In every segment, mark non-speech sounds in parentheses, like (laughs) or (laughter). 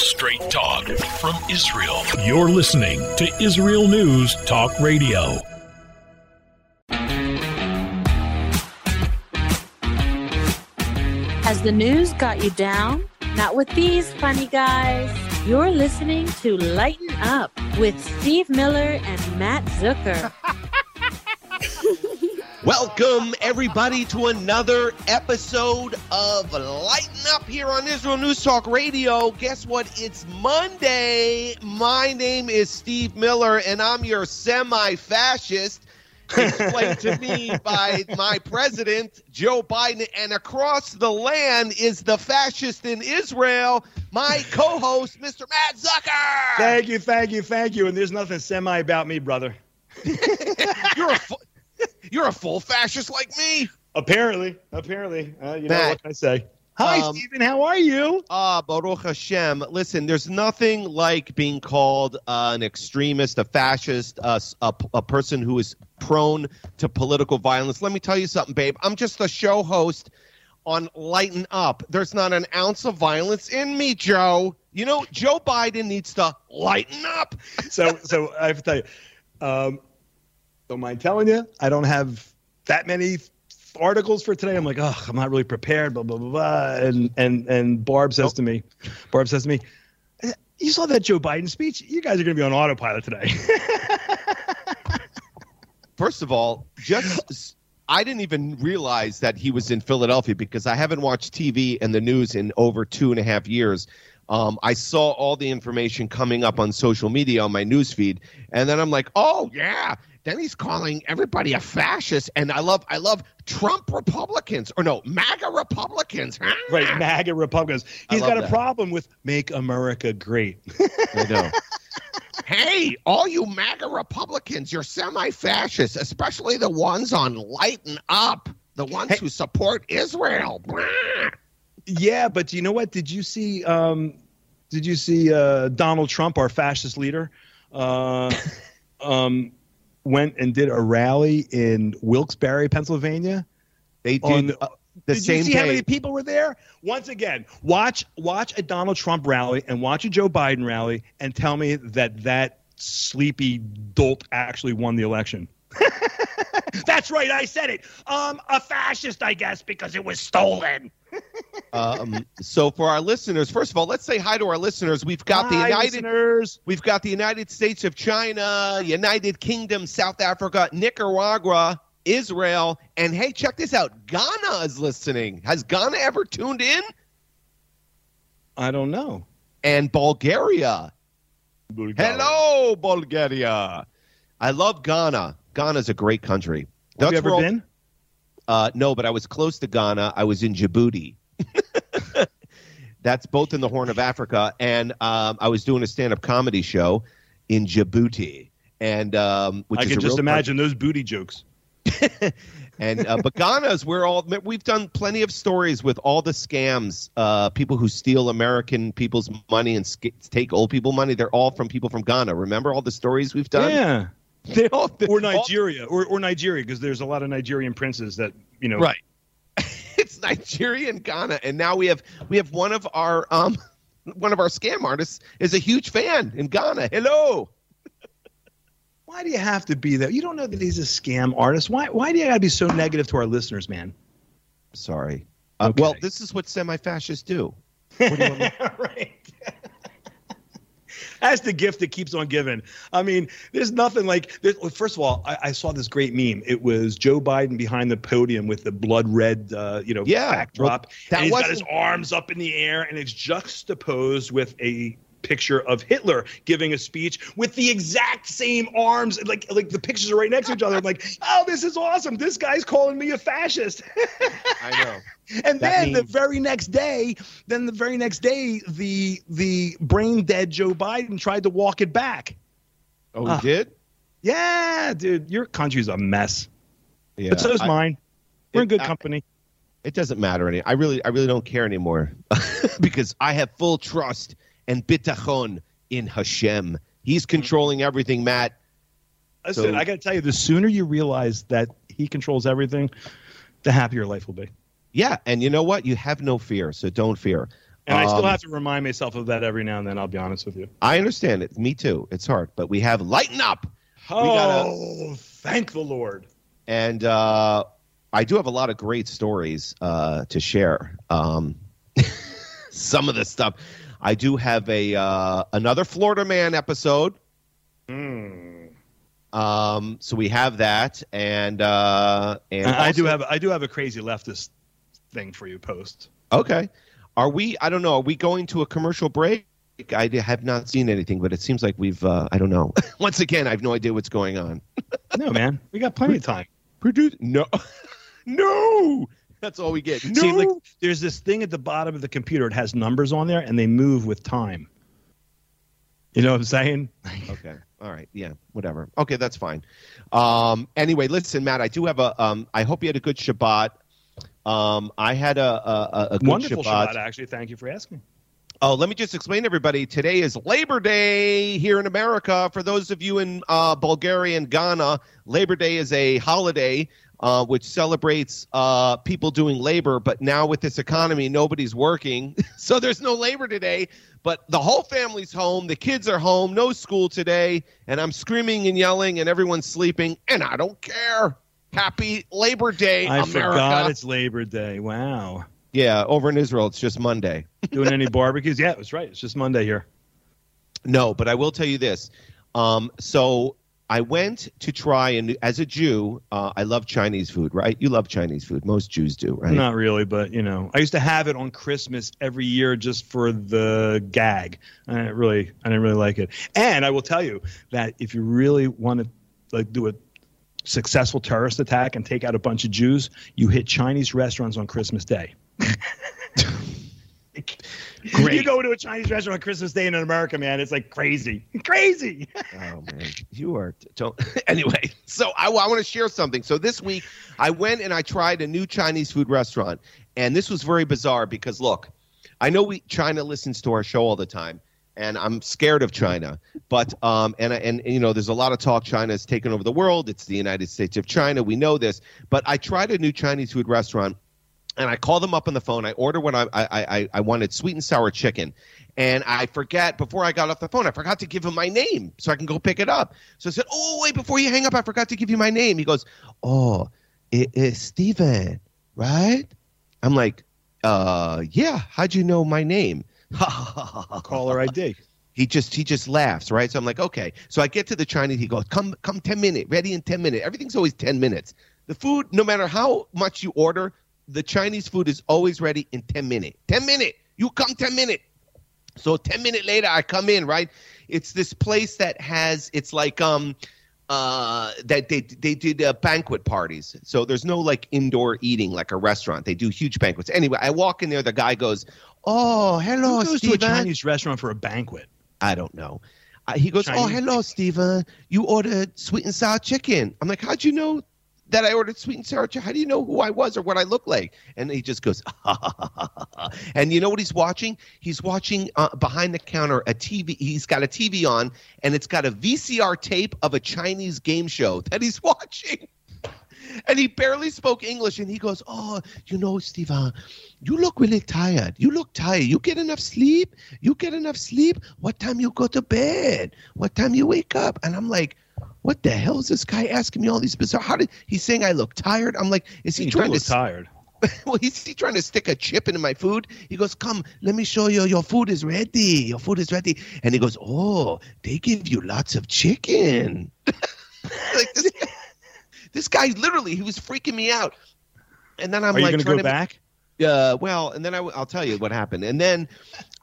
Straight talk from Israel. You're listening to Israel News Talk Radio. Has the news got you down? Not with these funny guys. You're listening to Lighten Up with Steve Miller and Matt Zucker. (laughs) Welcome, everybody, to another episode of Lighten Up here on Israel News Talk Radio. Guess what? It's Monday. My name is Steve Miller, and I'm your semi fascist. Explained to me (laughs) by my president, Joe Biden, and across the land is the fascist in Israel, my co host, Mr. Matt Zucker. Thank you, thank you, thank you. And there's nothing semi about me, brother. (laughs) You're a. Fu- you're a full fascist like me. Apparently, apparently. Uh, you know what can I say? Hi, um, Stephen. How are you? Ah, Baruch Hashem. Listen, there's nothing like being called uh, an extremist, a fascist, uh, s- a, p- a person who is prone to political violence. Let me tell you something, babe. I'm just a show host on Lighten Up. There's not an ounce of violence in me, Joe. You know, Joe Biden needs to lighten up. So, so I have to tell you. Um, don't mind telling you, I don't have that many articles for today. I'm like, oh, I'm not really prepared. Blah blah blah. blah. And and and Barb says to me, Barb says to me, you saw that Joe Biden speech? You guys are going to be on autopilot today. (laughs) First of all, just I didn't even realize that he was in Philadelphia because I haven't watched TV and the news in over two and a half years. Um, I saw all the information coming up on social media on my news feed, and then I'm like, oh yeah. Then he's calling everybody a fascist, and I love I love Trump Republicans or no MAGA Republicans. right, MAGA Republicans. He's love got a that. problem with "Make America Great." (laughs) I know. hey, all you MAGA Republicans, you're semi-fascists, especially the ones on Lighten Up, the ones Hey. who support Israel. Yeah, but you know what? Did you see? Um, did you see uh, Donald Trump, our fascist leader, uh, (laughs) um, went and did a rally in Wilkes-Barre, Pennsylvania? They On did uh, the did you see how many people were there? Once again, watch watch a Donald Trump rally and watch a Joe Biden rally, and tell me that that sleepy dolt actually won the election. (laughs) (laughs) That's right, I said it. Um, a fascist, I guess, because it was stolen. (laughs) um, so for our listeners, first of all, let's say hi to our listeners. We've got the United listeners. We've got the United States of China, United Kingdom, South Africa, Nicaragua, Israel, and hey, check this out. Ghana is listening. Has Ghana ever tuned in? I don't know. And Bulgaria. Bulgaria. Hello, Bulgaria. I love Ghana. Ghana's a great country. Have you ever been? Uh, no, but I was close to Ghana. I was in Djibouti. (laughs) That's both in the Horn of Africa, and um, I was doing a stand-up comedy show in Djibouti, and um, which I can just imagine those booty jokes. (laughs) and uh, but Ghana's where all we've done plenty of stories with all the scams, uh, people who steal American people's money and sk- take old people money. They're all from people from Ghana. Remember all the stories we've done? Yeah. (laughs) They all, Or all- Nigeria, or, or Nigeria, because there's a lot of Nigerian princes that you know. right. (laughs) it's Nigeria and Ghana, and now we have we have one of our um (laughs) one of our scam artists is a huge fan in Ghana. Hello. Why do you have to be there? You don't know that he's a scam artist. Why? Why do you got to be so negative to our listeners, man? Sorry. Uh, Well, this is what semi-fascists do. What do you want me- right. That's the gift that keeps on giving. I mean, there's nothing like. There's, well, first of all, I, I saw this great meme. It was Joe Biden behind the podium with the blood red, uh, you know, Yeah, backdrop. well, that and he's got his arms up in the air, and it's juxtaposed with a picture of Hitler giving a speech with the exact same arms. Like, like the pictures are right next to each other. I'm like, (laughs) oh, this is awesome. This guy's calling me a fascist. (laughs) I know. (laughs) And That then the very next day, then the very next day, the the brain dead Joe Biden tried to walk it back. Oh, he did? Yeah, dude, your country's a mess. Yeah. but so is I- mine. We're in it- good I- company. it doesn't matter any. I really, I really don't care anymore because I have full trust and bitachon in Hashem. He's controlling everything, Matt. Listen, so- I got to tell you, the sooner you realize that he controls everything, the happier life will be. Yeah, and you know what? You have no fear, so don't fear. And I still Um, have to remind myself of that every now and then. I'll be honest with you. I understand it. Me too. It's hard, but we have lighten up, Oh, gotta- thank the Lord. and uh, I do have a lot of great stories uh, to share. Um, (laughs) some of the stuff. I do have a uh, another Florida Man episode. Hmm. Um, so we have that, and uh, and I do have I do have a crazy leftist thing for you post. Okay. Are we? I don't know. Are we going to a commercial break? I have not seen anything, but it seems like we've. Uh, I don't know. (laughs) Once again, I have no idea what's going on. No, man, we got plenty of time. Produce? No, (laughs) no. That's all we get. No. See, like, there's this thing at the bottom of the computer. It has numbers on there, and they move with time. You know what I'm saying? (laughs) okay. All right. Yeah. Whatever. Okay, that's fine. Um. Anyway, listen, Matt. I do have a. Um. I hope you had a good Shabbat. Um. I had a a, a- Wonderful Shabbat. Shabbat, actually. Thank you for asking. Oh, let me just explain, to everybody. Today is Labor Day here in America. For those of you in uh, Bulgaria and Ghana, Labor Day is a holiday uh, which celebrates uh, people doing labor. But now with this economy, nobody's working, (laughs) so there's no labor today. But the whole family's home. The kids are home. No school today, and I'm screaming and yelling, and everyone's sleeping, and I don't care. Happy Labor Day, I America! forgot it's Labor Day. Wow. yeah, over in Israel, it's just Monday. (laughs) Doing any barbecues? Yeah, that's right. It's just Monday here. No, but I will tell you this. Um, so I went to try, and as a Jew, uh, I love Chinese food, right? You love Chinese food. Most Jews do, right? Not really, but you know, I used to have it on Christmas every year just for the gag. I didn't really, I didn't really like it. And I will tell you that if you really want to like do a successful terrorist attack and take out a bunch of Jews, you hit Chinese restaurants on Christmas Day. (laughs) Great. You go to a Chinese restaurant on Christmas Day in America, man, it's like crazy, (laughs) crazy. Oh man, you are. Don't. (laughs) anyway, so I, I want to share something. So this week, I went and I tried a new Chinese food restaurant, and this was very bizarre because look, I know we China listens to our show all the time, and I'm scared of China. But um, and and you know, there's a lot of talk. China has taken over the world. It's the United States of China. We know this. But I tried a new Chinese food restaurant and I call them up on the phone. I order what I, I I I wanted sweet and sour chicken, and I forget before I got off the phone. I forgot to give him my name so I can go pick it up. So I said, "Oh wait, before you hang up, I forgot to give you my name." He goes, "Oh, it is Steven, right?" I'm like, "Uh, yeah. How'd you know my name?" (laughs) Caller ID. he just he just laughs right so i'm like okay so i get to the chinese he goes come come 10 minute ready in 10 minutes everything's always 10 minutes the food no matter how much you order the chinese food is always ready in 10 minute 10 minute you come 10 minute so 10 minute later i come in right it's this place that has it's like um uh that they they did uh, banquet parties so there's no like indoor eating like a restaurant they do huge banquets anyway i walk in there the guy goes oh hello Steven." Who goes to a Chinese restaurant for a banquet? I don't know. Uh, he goes, "Oh, hello, Steven. You ordered sweet and sour chicken." I'm like, "How'd you know that I ordered sweet and sour chicken? How do you know who I was or what I look like?" And he just goes, (laughs) and you know what he's watching? He's watching uh, behind the counter a TV. He's got a TV on, and it's got a VCR tape of a Chinese game show that he's (laughs) watching. And he barely spoke English, and he goes, "Oh, you know, Steven, you look really tired. You look tired. You get enough sleep. You get enough sleep. What time you go to bed? What time you wake up?" And I'm like, "What the hell is this guy asking me all these bizarre? How did he's saying I look tired? I'm like, is he You trying to? tired. (laughs) well, he's he trying to stick a chip into my food? He goes, "Come, let me show you. Your food is ready. Your food is ready." And he goes, "Oh, they give you lots of chicken." (laughs) like this. Guy, this guy literally, he was freaking me out. And then I'm Are you like, going to trying go back? uh, well, and then I, will tell you what happened. And then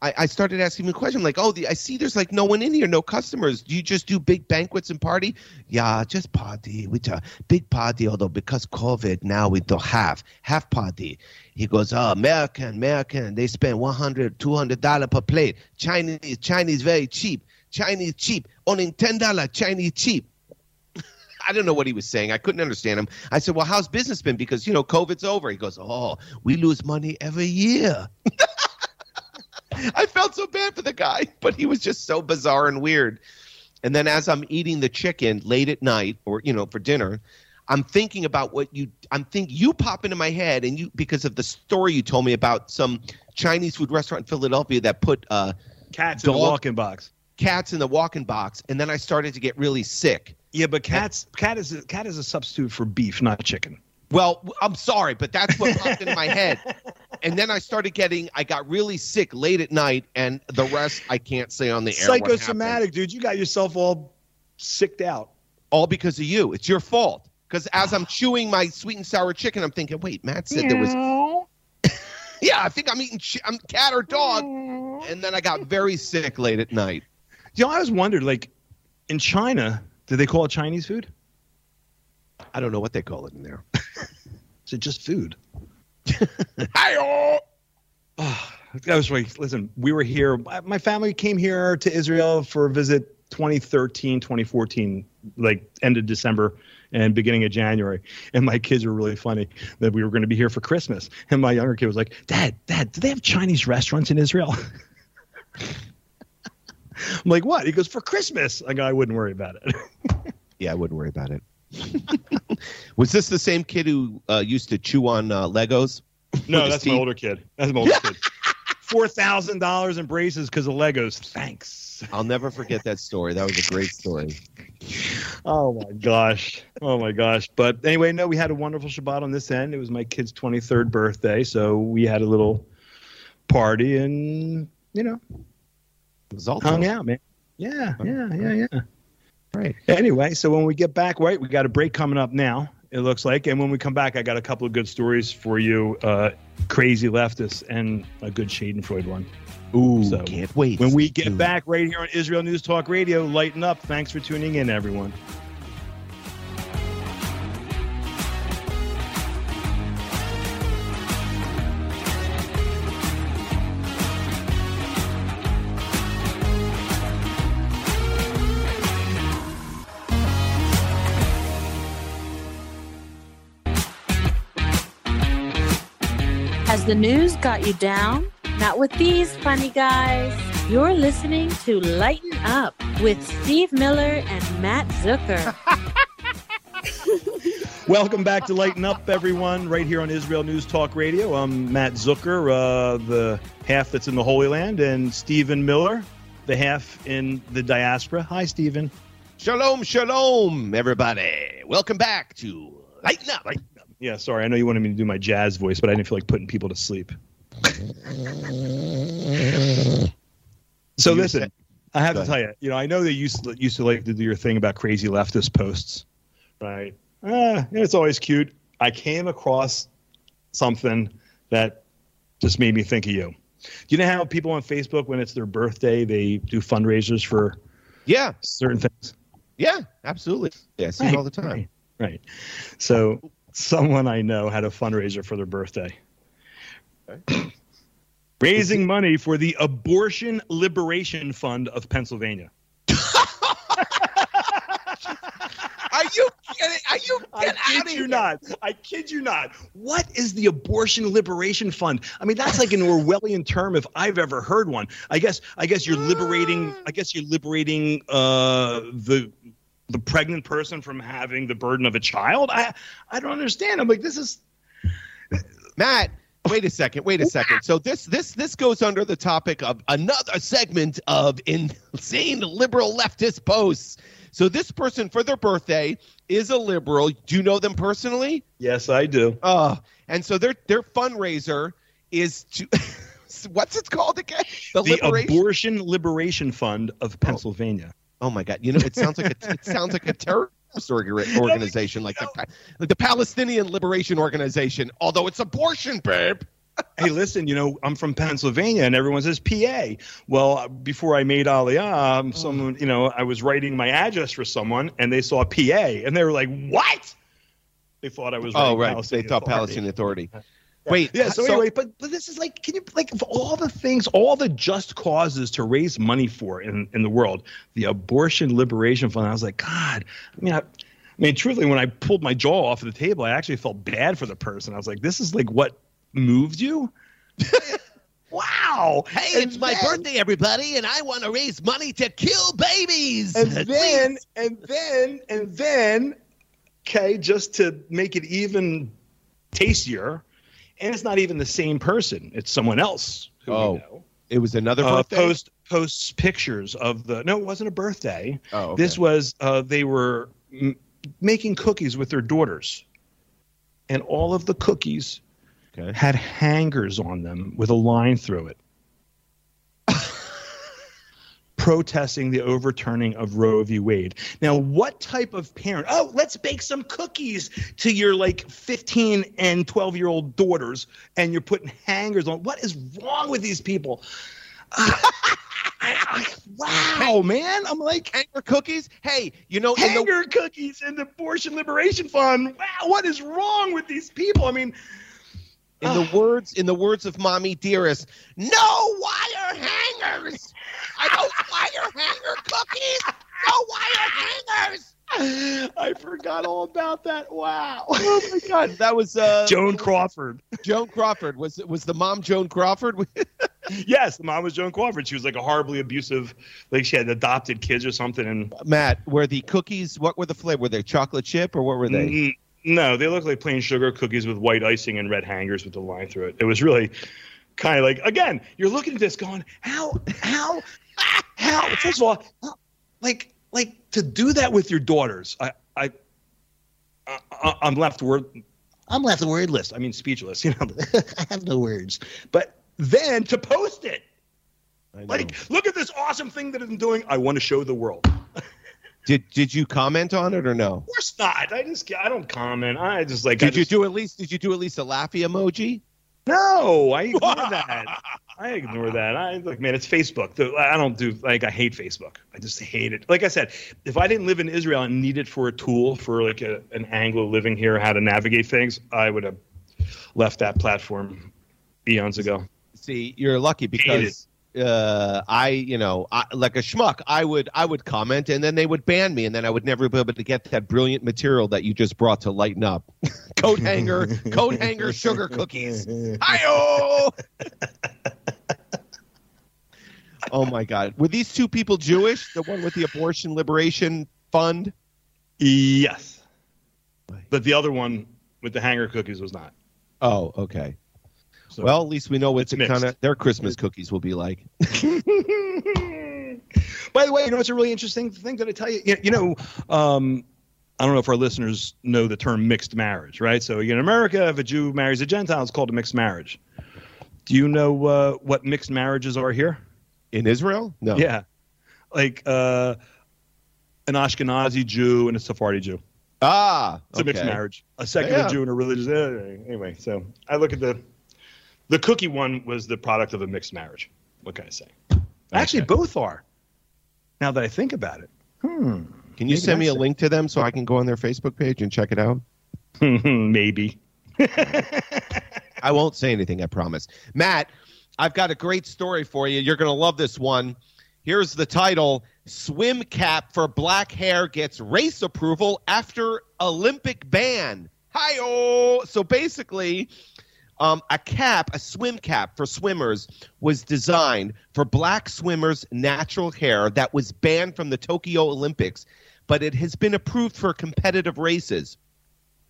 I, I started asking him a question like, oh, the, I see there's like no one in here, no customers. Do you just do big banquets and party? Yeah, just party. We do big party, although because COVID now we don't have half party. He goes, oh, American, American. They spend 100 $200 per plate. Chinese, Chinese very cheap. Chinese cheap. Only $10 Chinese cheap. (laughs) I don't know what he was saying. I couldn't understand him. I said, "Well, how's business been? Because you know, COVID's over." He goes, "Oh, we lose money every year." (laughs) I felt so bad for the guy, (laughs) but he was just so bizarre and weird. And then as I'm eating the chicken late at night, or you know, for dinner, I'm thinking about what you. I'm think you pop into my head, and you because of the story you told me about some Chinese food restaurant in Philadelphia that put uh, Cats in the Dog- walk-in box. cats in the walk-in box, and then I started to get really sick. Yeah, but cats cat is a, cat is a substitute for beef, not chicken. Well, I'm sorry, but that's what popped into my head. And then I started getting, I got really sick late at night, and the rest I can't say on the air. Psychosomatic, dude. You got yourself all sicked out. All because of you. It's your fault. Because as I'm chewing my sweet and sour chicken, I'm thinking, wait, Matt said there was. (laughs) Yeah, I think I'm eating chi- I'm cat or dog. And then I got very sick late at night. You know, I always wondered, like, in China, do they call it Chinese food? I don't know what they call it in there. Is it just food? (laughs) Hi-oh! Ah, oh, that was right. Listen, we were here. my- My family came here to Israel for a visit 2013, 2014, like end of December and beginning of January. And my kids were really funny that we were going to be here for Christmas. And my younger kid was like, Dad, Dad, do they have Chinese restaurants in Israel? (laughs) I'm like, what? He goes, for Christmas. I go, I wouldn't worry about it. (laughs) Yeah, I wouldn't worry about it. (laughs) Was this the same kid who uh, used to chew on uh, Legos? no, that's my older kid. That's my older (laughs) kid. $4,000 in braces because of Legos. Thanks. I'll never forget that story. That was a great story. Oh my gosh. Oh my gosh. But anyway, no, we had a wonderful Shabbat on this end. It was my kid's 23rd birthday. So we had a little party and, you know, It was all hung out, man. Yeah, yeah, yeah, yeah. Right. Anyway, so when we get back, right, we got a break coming up now, it looks like. And when we come back, I got a couple of good stories for you uh, crazy leftists and a good Schadenfreude one. Ooh, So, can't wait. When we get Ooh. back right here on Israel News Talk Radio, lighten up. Thanks for tuning in, everyone. The news got you down? Not with these funny guys. You're listening to Lighten Up with Steve Miller and Matt Zucker. (laughs) Welcome back to Lighten Up, everyone, right here on Israel News Talk Radio. I'm Matt Zucker, uh, the half that's in the Holy Land, and Stephen Miller, the half in the diaspora. Hi, Stephen. Shalom, shalom, everybody. Welcome back to Lighten Up. Yeah, sorry. I know you wanted me to do my jazz voice, but I didn't feel like putting people to sleep. So You listen, said- I have to tell you, you know, I know they used to, used to like to do your thing about crazy leftist posts, right? Ah, it's always cute. I came across something that just made me think of you. Do you know how people on Facebook, when it's their birthday, they do fundraisers for Yeah, certain things? yeah, absolutely. Yeah, I see it all the time. Right. right. So someone I know had a fundraiser for their birthday. Raising money for the Abortion Liberation Fund of Pennsylvania. Are you kidding? Are you I get out kid of you here? not. I kid you not. What is the Abortion Liberation Fund? I mean, that's like an Orwellian term if I've ever heard one. I guess. I guess you're liberating. I guess you're liberating uh, the the pregnant person from having the burden of a child. I I don't understand. I'm like, this is Matt, wait a second. Wait a second. So this this this goes under the topic of another segment of insane liberal leftist posts. So this person for their birthday is a liberal. Do you know them personally? yes, I do. Uh, and so their their fundraiser is to (laughs) what's it called again? The, The liberation. Abortion Liberation Fund of Pennsylvania. oh my god! You know, it sounds like a, it sounds like a terrorist orga- (laughs) organization, like the like the Palestinian Liberation Organization. Although it's abortion, babe. (laughs) hey, listen, you know, I'm from Pennsylvania and everyone says PA. Well, before I made Aliyah, um, someone, you know, I was writing my address for someone and they saw PA and they were like, what? They thought I was Oh right, Palestinian they thought Authority. Palestinian Authority. (laughs) Wait, Yeah, so, anyway, but but this is like, can you like of all the things, all the just causes to raise money for in, in the world, the abortion liberation fund. I was like, God, I mean, I, I mean, truthfully, when I pulled my jaw off of the table, I actually felt bad for the person. I was like, this is like what moved you. (laughs) wow. Hey, And it's my then- birthday, everybody, and I want to raise money to kill babies. And (laughs) Please. then, and then, and then, okay, just to make it even tastier. And it's not even the same person; it's someone else. Who Oh, we know. It was another Uh, birthday. post posts pictures of the. No, it wasn't a birthday. oh, okay. This was uh, they were m- making cookies with their daughters, and all of the cookies Okay. had hangers on them with a line through it, protesting the overturning of Roe v. Wade. Now, what type of parent? Oh, let's bake some cookies to your like 15 and 12 year old daughters, and you're putting hangers on. What is wrong with these people? (laughs) wow, man! I'm like hanger cookies. Hey, you know, in the, hanger cookies and the abortion liberation fund. Wow, what is wrong with these people? I mean, in the words in the words of mommy dearest, no wire hangers. I don't wire hanger cookies. No wire hangers. I forgot all about that. Wow. (laughs) Oh my god, that was uh, Joan Crawford. Joan Crawford. Was was the mom Joan Crawford? (laughs) Yes, the mom was Joan Crawford. She was like a horribly abusive, like she had adopted kids or something. And Matt, were the cookies? What were the flavor? Were they chocolate chip or what were they? Mm, no, they looked like plain sugar cookies with white icing and red hangers with the line through it. It was really kind of like again, you're looking at this going, how, how, (laughs) how? First of all, how- like, like to do that with your daughters. I, I, I I'm left word. I'm left wordless. I mean, speechless. (laughs) You know, I have no words. But then to post it, like, look at this awesome thing that I'm doing. I want to show the world. (laughs) Did did you comment on it or no? Of course not. I just, I don't comment. I just like. I Did you just- do at least? Did you do at least a laughy emoji? No, I ignore that. I ignore that. I like, man, it's Facebook. I don't do like I hate Facebook. I just hate it. Like I said, if I didn't live in Israel and needed for a tool for like a, an Anglo living here how to navigate things, I would have left that platform eons ago. See, you're lucky because uh, I, you know, I, like a schmuck, I would I would comment and then they would ban me and then I would never be able to get that brilliant material that you just brought to lighten up. (laughs) coat hanger, coat hanger, sugar cookies. Hi-yo! (laughs) oh my God, were these two people Jewish? The one with the abortion liberation fund? Yes, but the other one with the hanger cookies was not. Oh, okay. So- well, at least we know what the kind of their Christmas cookies will be like. (laughs) By the way, you know it's a really interesting thing that I tell you. You, you know, um, I don't know if our listeners know the term mixed marriage, right? So in America, if a Jew marries a Gentile, it's called a mixed marriage. Do you know uh, what mixed marriages are here? In Israel? No. Yeah, like uh, an Ashkenazi Jew and a Sephardi Jew. Ah, It's a mixed marriage. A secular Yeah. Jew and a religious. uh, Anyway, so I look at the the cookie one was the product of a mixed marriage. What can I say? Actually, Okay. both are. Now that I think about it. Hmm. Can you Maybe send me a it. link to them so I can go on their Facebook page and check it out? (laughs) Maybe. I won't say anything, I promise. Matt, I've got a great story for you. You're going to love this one. Here's the title Swim Cap for Black Hair Gets Race Approval After Olympic Ban. Hi oh. So basically, um, a cap, a swim cap for swimmers, was designed for black swimmers' natural hair that was banned from the Tokyo Olympics, but it has been approved for competitive races.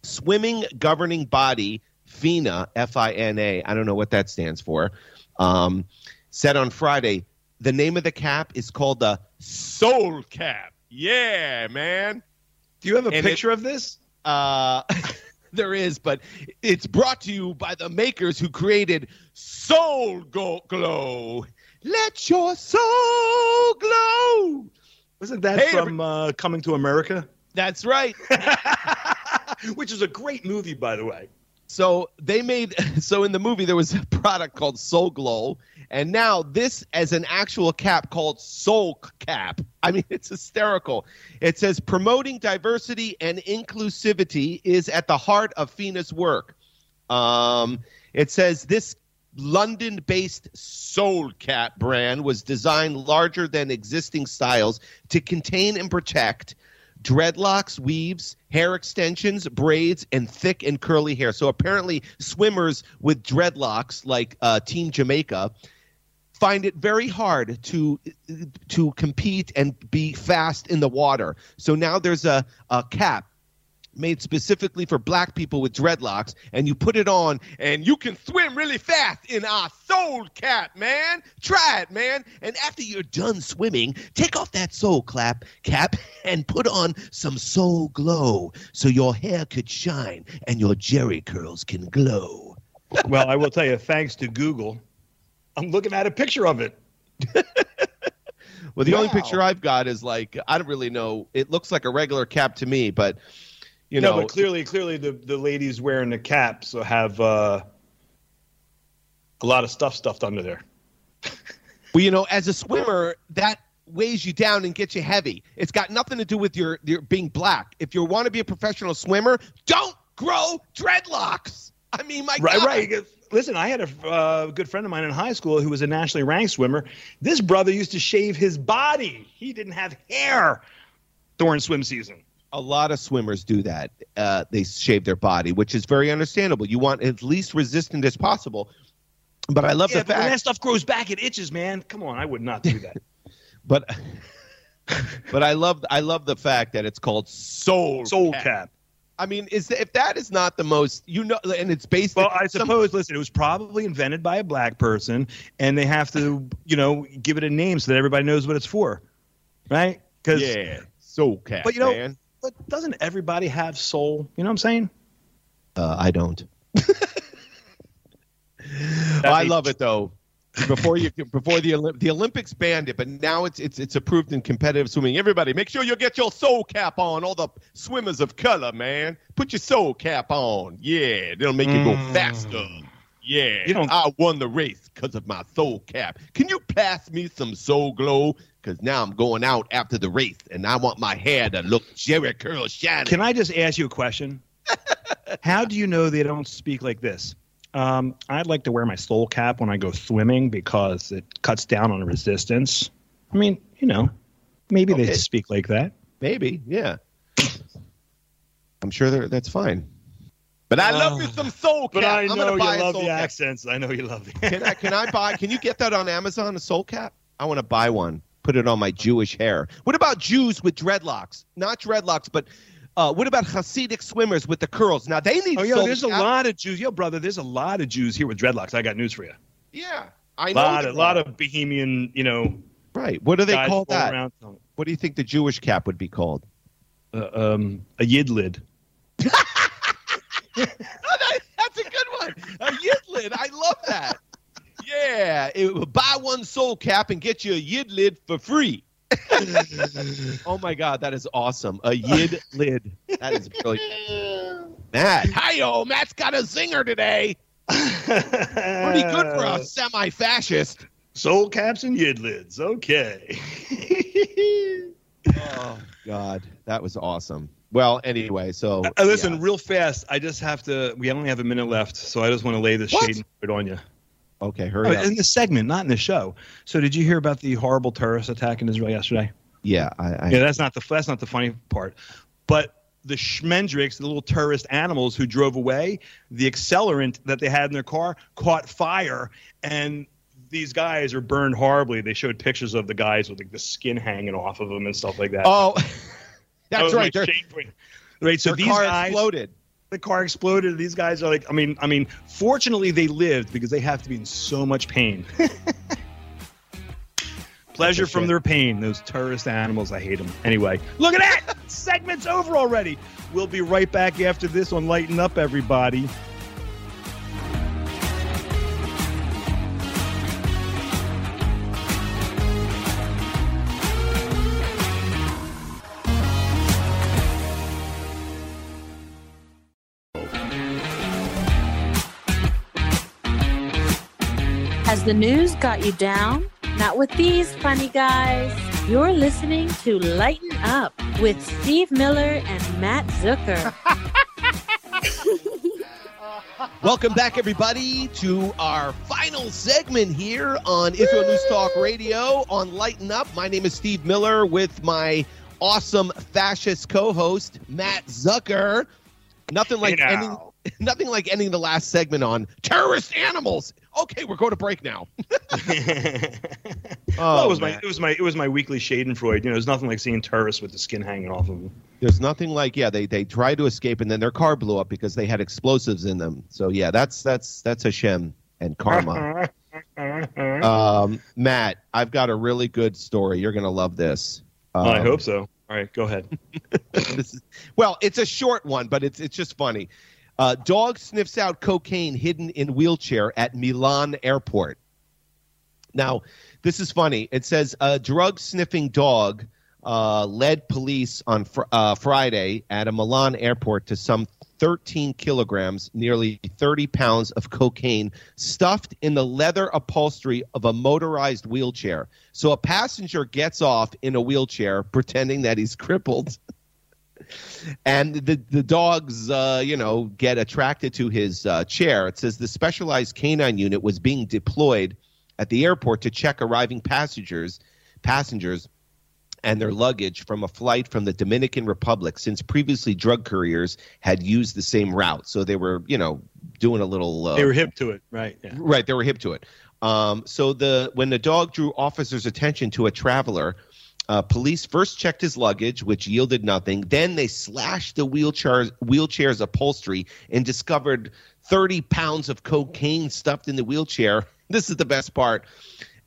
Swimming governing body, FINA, F I N A, I don't know what that stands for, um, said on Friday the name of the cap is called the Soul Cap. Yeah, man. Do you have a And picture of this? Uh, (laughs) there is, but it's brought to you by the makers who created Soul Go- Glow. Let your soul glow. Wasn't that Hey, from uh, Coming to America? That's right. (laughs) Which is a great movie, by the way. So they made (laughs) so in the movie there was a product called Soul Glow, and now this as an actual cap called Soul Cap. I mean, it's hysterical. It says promoting diversity and inclusivity is at the heart of FINA's work. Um, it says this London-based Soul Cap brand was designed larger than existing styles to contain and protect dreadlocks, weaves, hair extensions, braids, and thick and curly hair. So apparently, swimmers with dreadlocks, like uh, Team Jamaica, find it very hard to to compete and be fast in the water. So now there's a, a cap made specifically for black people with dreadlocks, and you put it on, and you can swim really fast in our soul cap, man. Try it, man. And after you're done swimming, take off that soul clap cap (laughs) and put on some soul glow so your hair could shine and your Jheri curls can glow. (laughs) well, I will tell you, thanks to Google, I'm looking at a picture of it. (laughs) well, the wow. only picture I've got is like I don't really know. It looks like a regular cap to me, but you no, know, but clearly, clearly the the ladies wearing the caps have uh, a lot of stuff stuffed under there. (laughs) well, you know, as a swimmer, that weighs you down and gets you heavy. It's got nothing to do with your, your being black. If you want to be a professional swimmer, don't grow dreadlocks. I mean, my right, God. right. Listen, I had a uh, good friend of mine in high school who was a nationally ranked swimmer. This brother used to shave his body. He didn't have hair during swim season. A lot of swimmers do that. Uh, they shave their body, which is very understandable. You want as least resistant as possible. But I love yeah, the fact when that stuff grows back, it itches, man. Come on, I would not do that. (laughs) but (laughs) but I love I love the fact that it's called soul soul cap. cap. I mean, is if that is not the most you know, and it's based. Well, I suppose. Listen, it was probably invented by a black person, and they have to, you know, give it a name so that everybody knows what it's for, right? Because yeah, soul cap. But you know, man. but doesn't everybody have soul? You know what I'm saying? Uh, I don't. (laughs) oh, I love it though. Before you, before the Olymp- the Olympics banned it, but now it's it's it's approved in competitive swimming. Everybody, make sure you get your soul cap on. All the swimmers of color, man, put your soul cap on. Yeah, it'll make you go mm. faster. Yeah, You don't- I won the race because of my soul cap. Can you pass me some soul glow? Because now I'm going out after the race, and I want my hair to look Jheri curl shiny. Can I just ask you a question? (laughs) How do you know they don't speak like this? Um, I'd like to wear my soul cap when I go swimming because it cuts down on resistance. I mean, you know, maybe Okay. they speak like that. Maybe, yeah. I'm sure they're- that's fine. But I love me Oh. some soul cap. But I I'm know gonna you buy love soul the cap. accents. I know you love the. Can I? Can I (laughs) buy? Can you get that on Amazon? A soul cap? I want to buy one. Put it on my Jewish hair. What about Jews with dreadlocks? Not dreadlocks, but uh, what about Hasidic swimmers with the curls? Now they need. Oh, yo, there's a cap. lot of Jews. Yo, brother, there's a lot of Jews here with dreadlocks. I got news for you. Yeah, I know. lot, a lot of Bohemian, you know, Right. What do they call that? around. What do you think the Jewish cap would be called? Uh, um, a yidlid. (laughs) Oh, that, that's a good one. A yidlid. I love that. Yeah. It, buy one soul cap and get you a yidlid for free. (laughs) oh my God, that is awesome. A yid lid. That is brilliant. Matt. Hi-yo, Matt's got a zinger today. Pretty good for a (laughs) semi-fascist. Soul caps and yid lids. Okay. (laughs) Oh God, that was awesome. Well, anyway, so Uh, listen, yeah. real fast. I just have to. We only have a minute left, so I just want to lay this What? shade and on you. Okay, hurry oh, up. in the segment, not in the show. So, did you hear about the horrible terrorist attack in Israel yesterday? Yeah, I, I Yeah, that's not the that's not the funny part. But the Schmendricks, the little terrorist animals who drove away, the accelerant that they had in their car caught fire, and these guys are burned horribly. They showed pictures of the guys with like the skin hanging off of them and stuff like that. Oh, (laughs) that's Oh, right. like, Their, shameful. Right. So these guys, exploded. The car exploded. These guys are like, I mean, I mean, fortunately they lived because they have to be in so much pain. (laughs) Pleasure from their pain. Those tourist animals, I hate them. Anyway, look at that. (laughs) Segment's over already. We'll be right back after this on Lighten Up, everybody. The news got you down? Not with these funny guys. You're listening to Lighten Up with Steve Miller and Matt Zucker. (laughs) Welcome back, everybody, to our final segment here on Israel News Talk Radio on Lighten Up. My name is Steve Miller with my awesome fascist co-host Matt Zucker. Nothing like Hey ending. Now. (laughs) nothing like ending the last segment on terrorist animals. Okay, we're going to break now. (laughs) well, it was my it was my it was my weekly Schadenfreude. You know, there's nothing like seeing terrorists with the skin hanging off of them. There's nothing like yeah. They they tried to escape and then their car blew up because they had explosives in them. So yeah, that's that's that's Hashem and karma. (laughs) um, Matt, I've got a really good story. You're gonna love this. Um, I hope so. All right, go ahead. this is, well, it's a short one, but it's it's just funny. Uh, dog sniffs out cocaine hidden in wheelchair at Milan airport. Now, this is funny. It says a drug sniffing dog uh, led police on fr- uh, Friday at a Milan airport to some 13 kilograms, nearly 30 pounds of cocaine stuffed in the leather upholstery of a motorized wheelchair. So a passenger gets off in a wheelchair pretending that he's crippled. (laughs) and the the dogs uh, you know get attracted to his uh, chair it says the specialized canine unit was being deployed at the airport to check arriving passengers passengers and their luggage from a flight from the Dominican Republic since previously drug couriers had used the same route so they were you know doing a little uh, They were hip to it, right? Yeah. Right, they were hip to it. Um, so the when the dog drew officers' attention to a traveler, uh, police first checked his luggage, which yielded nothing. Then they slashed the wheelchair wheelchair's upholstery and discovered 30 pounds of cocaine stuffed in the wheelchair. (laughs) This is the best part.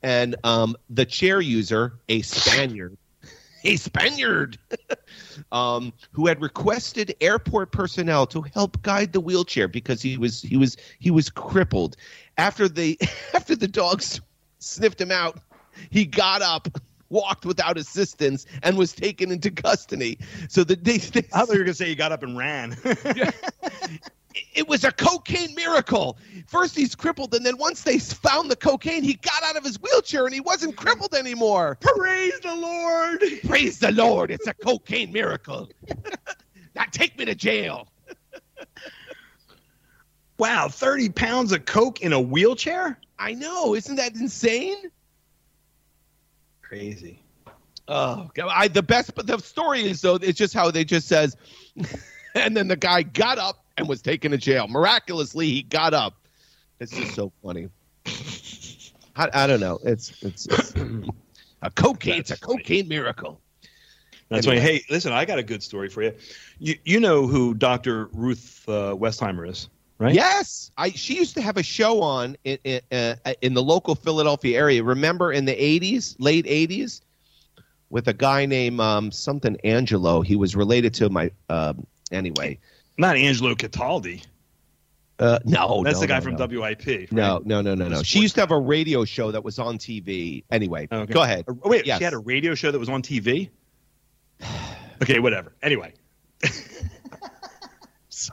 And um, the chair user, a Spaniard, (laughs) a Spaniard, (laughs) um, who had requested airport personnel to help guide the wheelchair because he was he was he was crippled. After the after the dogs sniffed him out, he got up, walked without assistance, and was taken into custody. So the they, they I thought you were gonna say he got up and ran. it was a cocaine miracle. First he's crippled, and then once they found the cocaine, he got out of his wheelchair and he wasn't crippled anymore. Praise the Lord! Praise the Lord, it's a cocaine miracle. (laughs) now take me to jail. Wow, thirty pounds of coke in a wheelchair? I know, isn't that insane? Crazy. Oh, God, I the best, but the story is though it's just how they just says, (laughs) and then the guy got up and was taken to jail. Miraculously, he got up. It's just so funny. I, I don't know. It's it's, it's (clears throat) a cocaine. It's a That's funny. cocaine miracle. That's Anyway. why. Hey, listen, I got a good story for you. You you know who Dr. Ruth uh, Westheimer is, right? Yes, I. She used to have a show on in in, uh, in the local Philadelphia area. Remember in the '80s, late '80s, with a guy named um, something Angelo. He was related to my. Um, anyway, Not Angelo Cataldi. uh, no, That's no, the guy no, from no. WIP. right? No, no, no, no, no. She used to have a radio show that was on TV. Anyway, Okay. go ahead. Oh, wait, Yes. she had a radio show that was on TV. (sighs) Okay, whatever. Anyway, (laughs)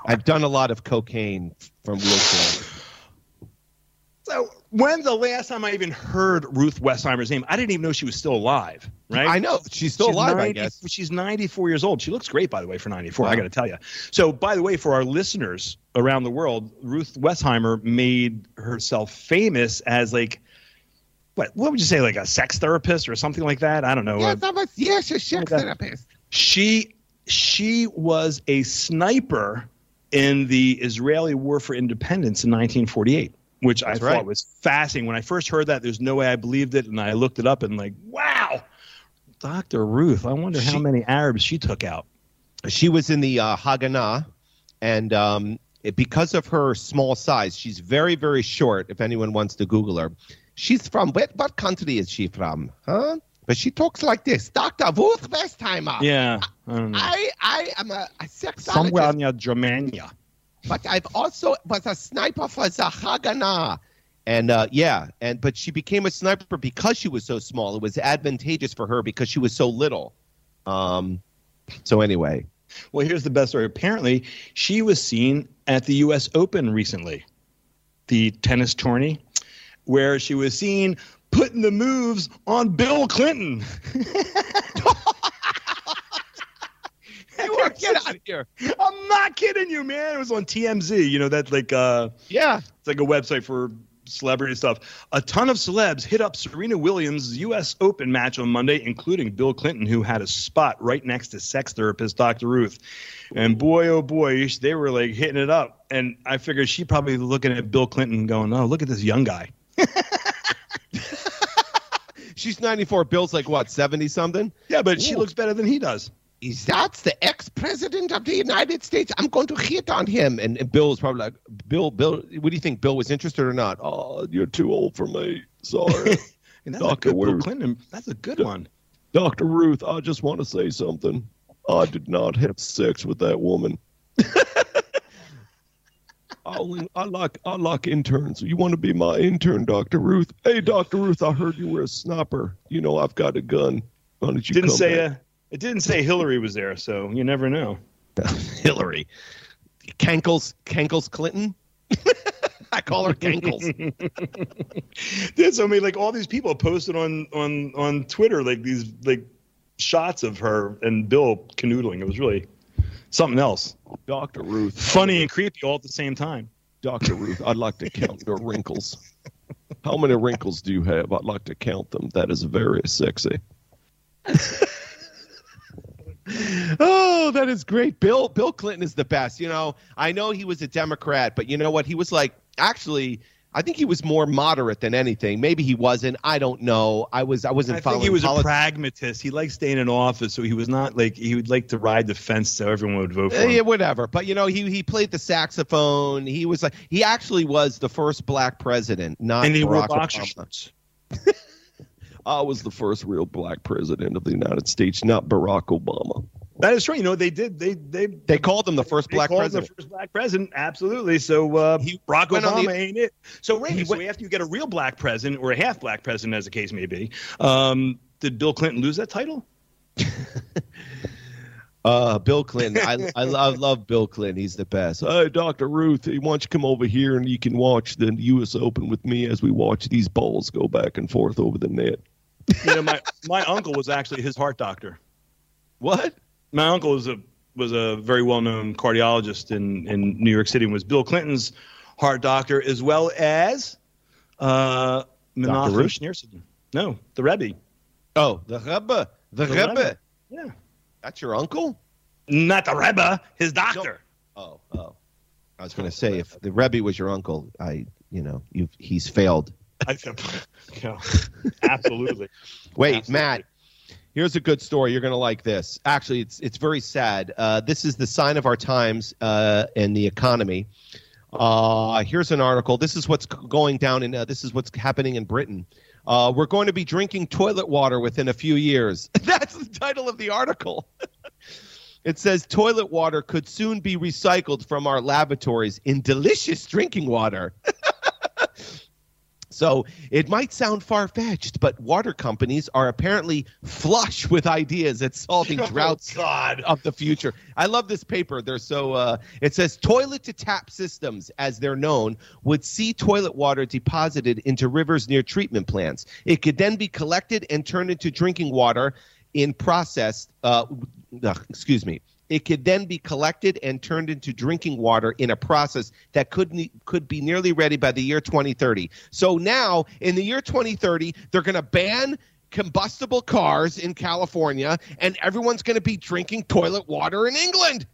I've done a lot of cocaine from wheelchair. so when's the last time I even heard Ruth Westheimer's name? I didn't even know she was still alive. Right? I know she's still She's alive. I guess. She's 94 years old. She looks great, by the way, for 94. I got to tell you. So, by the way, for our listeners around the world, Ruth Westheimer made herself famous as like, what? What would you say, like a sex therapist or something like that? I don't know. Uh, Yes, a yes, a sex therapist. she she was a sniper in the Israeli War for Independence in 1948, which I That's thought was fascinating. When I first heard that, there's no way I believed it, and I looked it up and like, wow, Dr. Ruth. I wonder how many Arabs she took out. She was in the uh, Haganah, and um, it- because of her small size, she's very, very short. If anyone wants to Google her, she's from what, what country is she from? Huh? But she talks like this, Doctor Ruth Westheimer. Yeah, I. I, I am a, a sexologist, Somewhere near Germania. but I've also was a sniper for the Haganah. And uh, yeah, and but she became a sniper because she was so small. It was advantageous for her because she was so little. Um, so anyway, Well, here's the best story. Apparently, she was seen at the U.S. Open recently, the tennis tourney, where she was seen putting the moves on Bill Clinton. (laughs) you are get out of here. I'm not kidding you, man. It was on TMZ. You know that like uh, Yeah, it's like a website for celebrity stuff. A ton of celebs hit up Serena Williams' U.S. Open match on Monday, including Bill Clinton, who had a spot right next to sex therapist Dr. Ruth. And boy, oh boy, they were like hitting it up. And I figured she probably looking at Bill Clinton, going, "Oh, look at this young guy." (laughs) She's 94. Bill's like what, 70 something? Yeah, but Ooh. she looks better than he does. Is that the ex-president of the United States? I'm going to hit on him. And, and Bill was probably like, Bill, Bill, what do you think? Bill was interested or not? Oh, you're too old for me. Sorry. (laughs) and that's Dr. a good Bill Clinton. That's a good one. Dr. Ruth, I just want to say something. I did not have sex with that woman. (laughs) I, only, I like I like interns. You want to be my intern, Doctor Ruth? Hey, Doctor Ruth, I heard you were a sniper. You know I've got a gun. Why don't you didn't say uh, it didn't say Hillary was there, so you never know. (laughs) Hillary, Kankles Kankles Clinton. (laughs) I call her Kankles. Did (laughs) so I mean, like all these people posted on on on Twitter, like these like shots of her and Bill canoodling. It was really something else. Dr. Ruth. Funny and creepy all at the same time. Dr. Ruth, I'd like to count your wrinkles. How many wrinkles do you have? I'd like to count them. That is very sexy. (laughs) oh, that is great. Bill Bill Clinton is the best. You know, I know he was a Democrat, but you know what? He was like actually I think he was more moderate than anything. Maybe he wasn't. I don't know. I was. I wasn't following. I following. think he was politics. a pragmatist. He liked staying in office, so he was not like he would like to ride the fence so everyone would vote for eh, him. Yeah, whatever. But you know, he he played the saxophone. He was like he actually was the first black president, not and he Barack wore boxer shorts. (laughs) I was the first real black president of the United States, not Barack Obama. That is true. You know, they did. They they They called him the first black president. the first black president. Absolutely. So uh, He Barack Obama the- ain't it. So He so after you get a real black president or a half black president, as the case may be, um, did Bill Clinton lose that title? (laughs) Uh, Bill Clinton. I I love, love Bill Clinton. He's the best. Hey, Dr. Ruth, why don't you come over here and you can watch the U.S. Open with me as we watch these balls go back and forth over the net. (laughs) You know, my my uncle was actually his heart doctor. What? My uncle was a was a very well known cardiologist in in New York City and was Bill Clinton's heart doctor as well as uh, Menachem? Schneerson. No, the Rebbe. Oh, the Rebbe. The, The Rebbe. Rebbe. Yeah, That's your uncle? not the Rebbe, his doctor. Oh, oh. I was going to say if the Rebbe was your uncle, I, you know, you he's failed. I (laughs) yeah, absolutely. (laughs) Wait, Absolutely. Matt. Here's a good story. You're going to like this. Actually, it's it's very sad. Uh, this is the sign of our times uh, and the economy. Uh, here's an article. This is what's going down in. Uh, this is what's happening in Britain. Uh, we're going to be drinking toilet water within a few years. (laughs) That's the title of the article. (laughs) It says toilet water could soon be recycled from our lavatories in delicious drinking water. (laughs) So it might sound far fetched, but water companies are apparently flush with ideas at solving (laughs) droughts God. of the future. I love this paper. They're so uh, it says toilet to tap systems, as they're known, would see toilet water deposited into rivers near treatment plants. It could then be collected and turned into drinking water in processed. Uh, excuse me. It could then be collected and turned into drinking water in a process that could ne- could be nearly ready by the year 2030. So now, in the year 2030, they're going to ban combustible cars in California, and everyone's going to be drinking toilet water in England.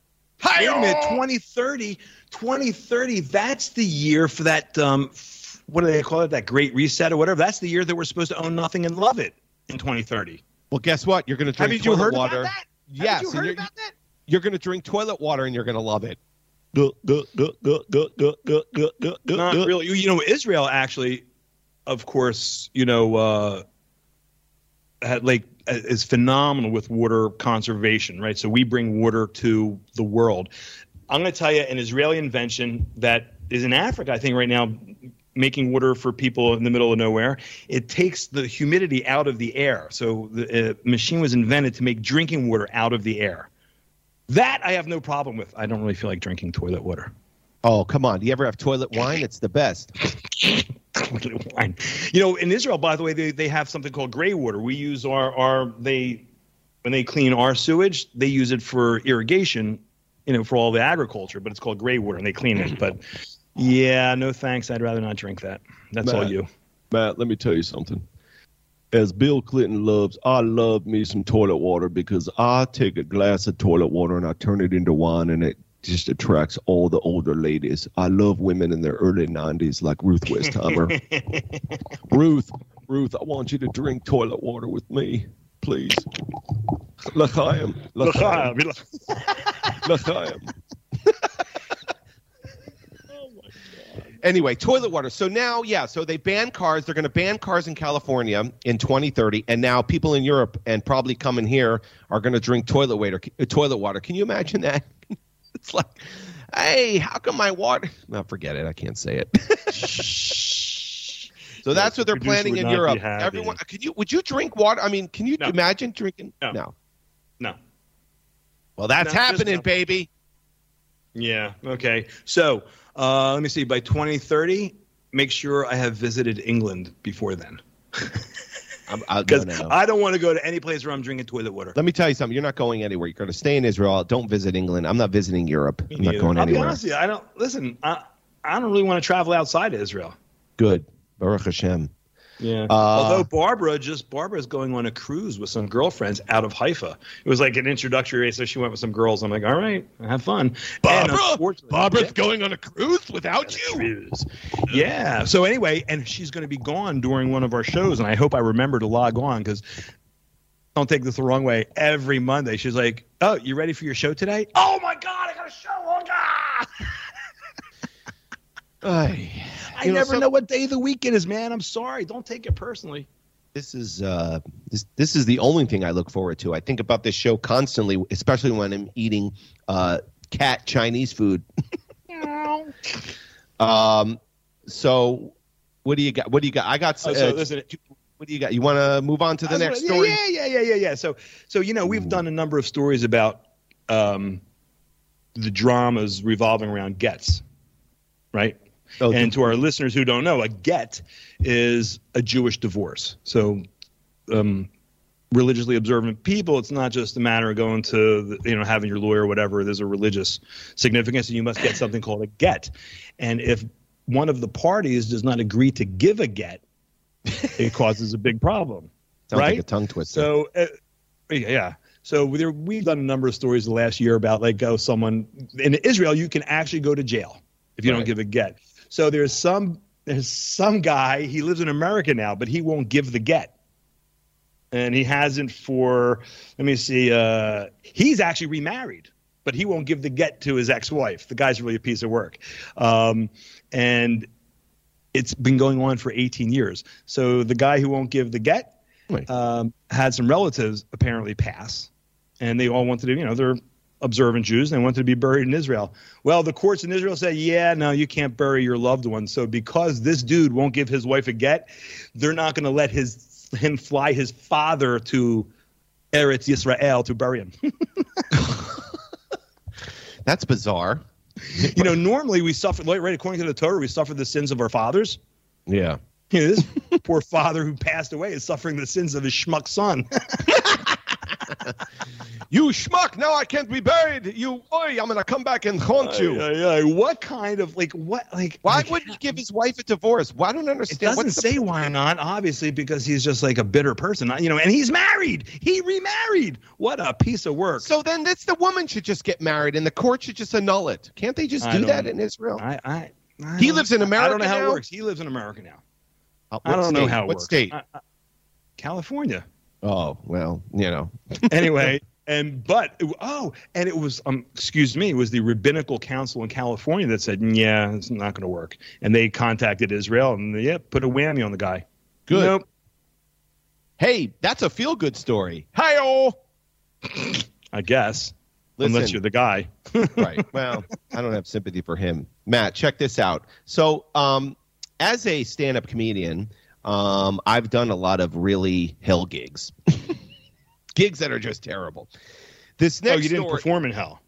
Wait a minute, Hi-yo! 2030, 2030, that's the year for that, um, what do they call it, that great reset or whatever. That's the year that we're supposed to own nothing and love it in 2030. Well, guess what? You're going to drink Haven't you toilet heard water. about that? Yes, you heard about that? You're going to drink toilet water, and you're going to love it. Not really. You know, Israel actually, of course, you know, uh, had like is phenomenal with water conservation, right? So we bring water to the world. I'm going to tell you an Israeli invention that is in Africa, I think, right now, making water for people in the middle of nowhere. It takes the humidity out of the air. So the uh, machine was invented to make drinking water out of the air. That I have no problem with. I don't really feel like drinking toilet water. Oh, come on. Do you ever have toilet wine? It's the best. toilet wine. You know, in Israel, by the way, they, they have something called gray water. We use our, our they when they clean our sewage, they use it for irrigation, you know, for all the agriculture, but it's called gray water and they clean it. But Yeah, no thanks. I'd rather not drink that. That's all you. Matt, let me tell you something. As Bill Clinton loves, I love me some toilet water because I take a glass of toilet water and I turn it into wine and it just attracts all the older ladies. I love women in their early 90s like Ruth Westheimer. (laughs) Ruth, Ruth, I want you to drink toilet water with me, please. L'chaim. L'chaim. L'chaim. Anyway, toilet water. So now, yeah, so they ban cars. They're going to ban cars in California in 2030, and now people in Europe and probably coming here are going to drink toilet water. uh, Toilet water. Can you imagine that? (laughs) it's like, hey, how come my water? No, forget it. I can't say it. (laughs) so that's what they're planning in Europe. Everyone, could you? Would you drink water? I mean, can you No. imagine drinking? No. No. Well, that's No, happening, no. baby. Yeah. Okay. So uh, let me see. By 2030, make sure I have visited England before then, (laughs) I, no, because no, no. I don't want to go to any place where I'm drinking toilet water. Let me tell you something. You're not going anywhere. You're going to stay in Israel. Don't visit England. I'm not visiting Europe. Me I'm not going I'll be anywhere. honest with you. I don't listen. I I don't really want to travel outside of Israel. Good. Baruch Hashem. Yeah. Uh, Although Barbara just Barbara's going on a cruise with some girlfriends out of Haifa. It was like an introductory, so she went with some girls. I'm like, all right, have fun. And unfortunately- Yeah. going on a cruise without you. Cruise. Yeah. So anyway, and she's going to be gone during one of our shows, and I hope I remember to log on because don't take this the wrong way. Every Monday, she's like, "Oh, you ready for your show today? Oh my God, I got a show! Oh God!" (laughs) I know, never some- know what day of the week it is, man. I'm sorry. Don't take it personally. This is uh, this this is the only thing I look forward to. I think about this show constantly, especially when I'm eating uh, cat Chinese food. um. So, what do you got? What do you got? I got. Oh, Uh, so listen, what do you got? You want to move on to the next gonna- story? Yeah, yeah, yeah, yeah, yeah. So, so you know, we've done a number of stories about um, the dramas revolving around gets, right? Oh, and to our listeners who don't know, a get is a Jewish divorce. So, um, religiously observant people, it's not just a matter of going to, the, you know, having your lawyer or whatever. There's a religious significance, and you must get something called a get. And if one of the parties does not agree to give a get, it causes a big problem. (laughs) Sounds right? like a tongue twister. So, uh, yeah. So there, we've done a number of stories the last year about like, oh, someone in Israel, you can actually go to jail if you Right. don't give a get. So there's some there's some guy. He lives in America now, but he won't give the get, and he hasn't for. Let me see. Uh, he's actually remarried, but he won't give the get to his ex-wife. The guy's really a piece of work, um, and it's been going on for 18 years. So the guy who won't give the get um, had some relatives apparently pass, and they all wanted to, you know, they're observant Jews and they wanted to be buried in Israel. Well, the courts in Israel say, yeah, no, you can't bury your loved one. So because this dude won't give his wife a get, they're not going to let his him fly his father to Eretz Yisrael to bury him. (laughs) That's bizarre. you know, normally we suffer, right according to the Torah, we suffer the sins of our fathers. Yeah. You know, this poor (laughs) father who passed away is suffering the sins of his schmuck son. (laughs) You schmuck! Now I can't be buried. You, oi! I'm gonna come back and haunt you. Yeah, yeah. What kind of like what like? Why like, wouldn't he give his wife a divorce? Why don't I It understand? doesn't the say why not. Obviously, because he's just like a bitter person, you know. And he's married. He remarried. What a piece of work. So then, that's the woman should just get married, and the court should just annul it. Can't they just do that in Israel? I, I, I He lives in America. I don't know how now? it works. He lives in America now. Uh, I don't know how it What works. state? I- I- California. Oh well, you know. (laughs) anyway, and but oh, and it was um, excuse me, it was the rabbinical council in California that said, yeah, it's not going to work, and they contacted Israel and yeah, put a whammy on the guy. Good. Nope. Hey, that's a feel-good story. Hi-oh! I guess, Listen, unless you're the guy. (laughs) right. Well, I don't have sympathy for him. Matt, check this out. So, um, as a stand-up comedian, um, I've done a lot of really hell gigs, (laughs) gigs that are just terrible. This next oh, you didn't story, perform in hell.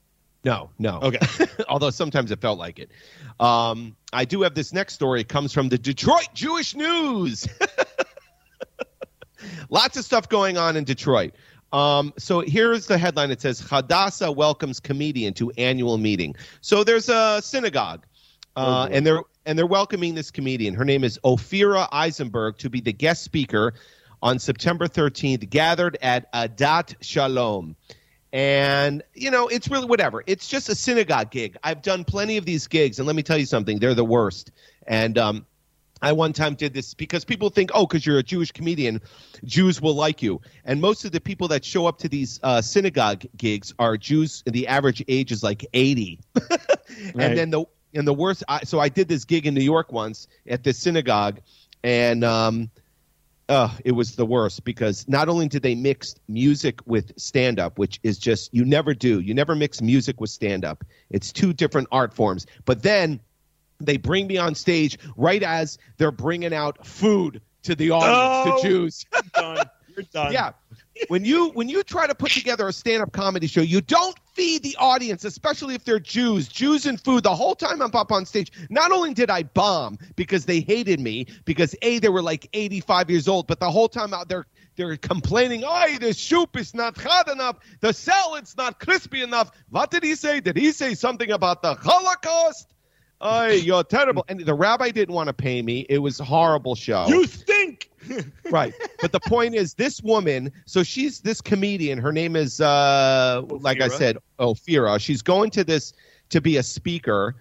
no, no. Okay. (laughs) Although sometimes it felt like it. Um, I do have this next story. It comes from the Detroit Jewish News. (laughs) Lots of stuff going on in Detroit. Um, so here's the headline. It says Hadassah welcomes comedian to annual meeting. So there's a synagogue Uh, and they're and they're welcoming this comedian. Her name is Ophira Eisenberg to be the guest speaker on September 13th, gathered at Adat Shalom. And, you know, it's really whatever. It's just a synagogue gig. I've done plenty of these gigs, and let me tell you something, they're the worst. And um, I one time did this because people think, oh, because you're a Jewish comedian, Jews will like you. And most of the people that show up to these uh, synagogue gigs are Jews. The average age is like 80. (laughs) and then the and the worst. I, so I did this gig in New York once at this synagogue, and um, uh, it was the worst because not only did they mix music with stand up, which is just you never do. You never mix music with stand up. It's two different art forms. But then they bring me on stage right as they're bringing out food to the audience, Oh! to Jews. done. You're done. yeah. When you when you try to put together a stand-up comedy show, you don't feed the audience, especially if they're Jews. Jews and food. The whole time I'm up on stage, not only did I bomb because they hated me, because A, they were like 85 years old, but the whole time out there they're complaining, oh, the soup is not hot enough, the salad's not crispy enough. What did he say? Did he say something about the Holocaust? Oh, you're terrible. And the rabbi didn't want to pay me. It was a horrible show. You stink. (laughs) right. But the point is this woman so she's this comedian. Her name is uh like i said ophira. She's going to this to be a speaker.